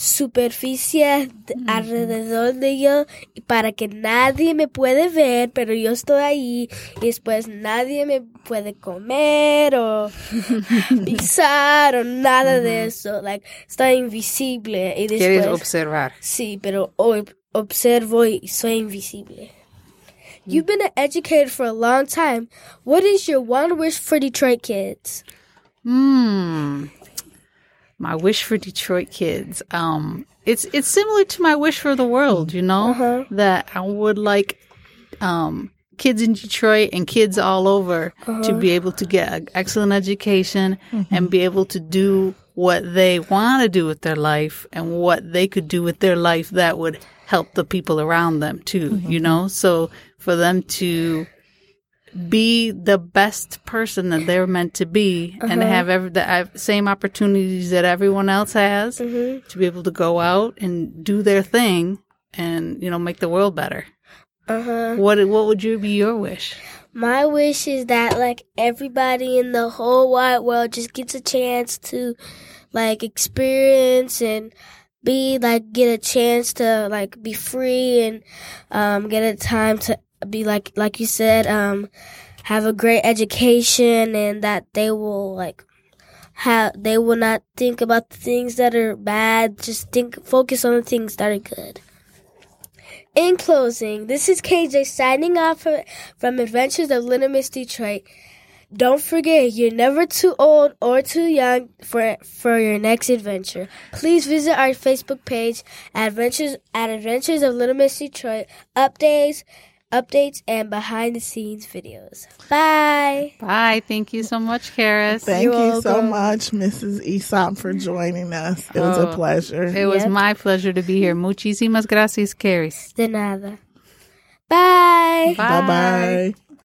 [SPEAKER 3] superficie de- alrededor de yo para que nadie me puede ver, pero yo estoy ahí y después nadie me puede comer o pisar o nada de eso. Like, estoy invisible y
[SPEAKER 4] ¿Quieres observar?
[SPEAKER 3] Sí, pero hoy observo y soy invisible. You've been an educator for a long time. What is your one wish for Detroit kids?
[SPEAKER 4] Hmm. My wish for Detroit kids. Um, it's it's similar to my wish for the world. You know that I would like um kids in Detroit and kids all over to be able to get an excellent education and be able to do what they want to do with their life and what they could do with their life that would help the people around them too. You know, so for them to be the best person that they're meant to be and have every, the uh, same opportunities that everyone else has to be able to go out and do their thing and you know make the world better.
[SPEAKER 3] Uh huh.
[SPEAKER 4] What what would you be your wish?
[SPEAKER 3] My wish is that like everybody in the whole wide world just gets a chance to like experience and be like get a chance to like be free and um get a time to be like like you said um have a great education and that they will like have they will not think about the things that are bad just think focus on the things that are good in closing, this is KJ signing off for, from Adventures of Little Miss Detroit. Don't forget, you're never too old or too young for for your next adventure. Please visit our Facebook page, Adventures at Adventures of Little Miss Detroit. Updates, updates, and behind the scenes videos. Bye.
[SPEAKER 4] Bye. Thank you so much, Karis.
[SPEAKER 2] Thank
[SPEAKER 3] You're
[SPEAKER 2] you so much, Mrs. Aesop, for joining us. It was a
[SPEAKER 4] Oh,
[SPEAKER 2] pleasure.
[SPEAKER 4] It was
[SPEAKER 3] Yep.
[SPEAKER 4] my pleasure to be here. Muchísimas gracias, Karis.
[SPEAKER 3] De nada. Bye.
[SPEAKER 2] Bye bye.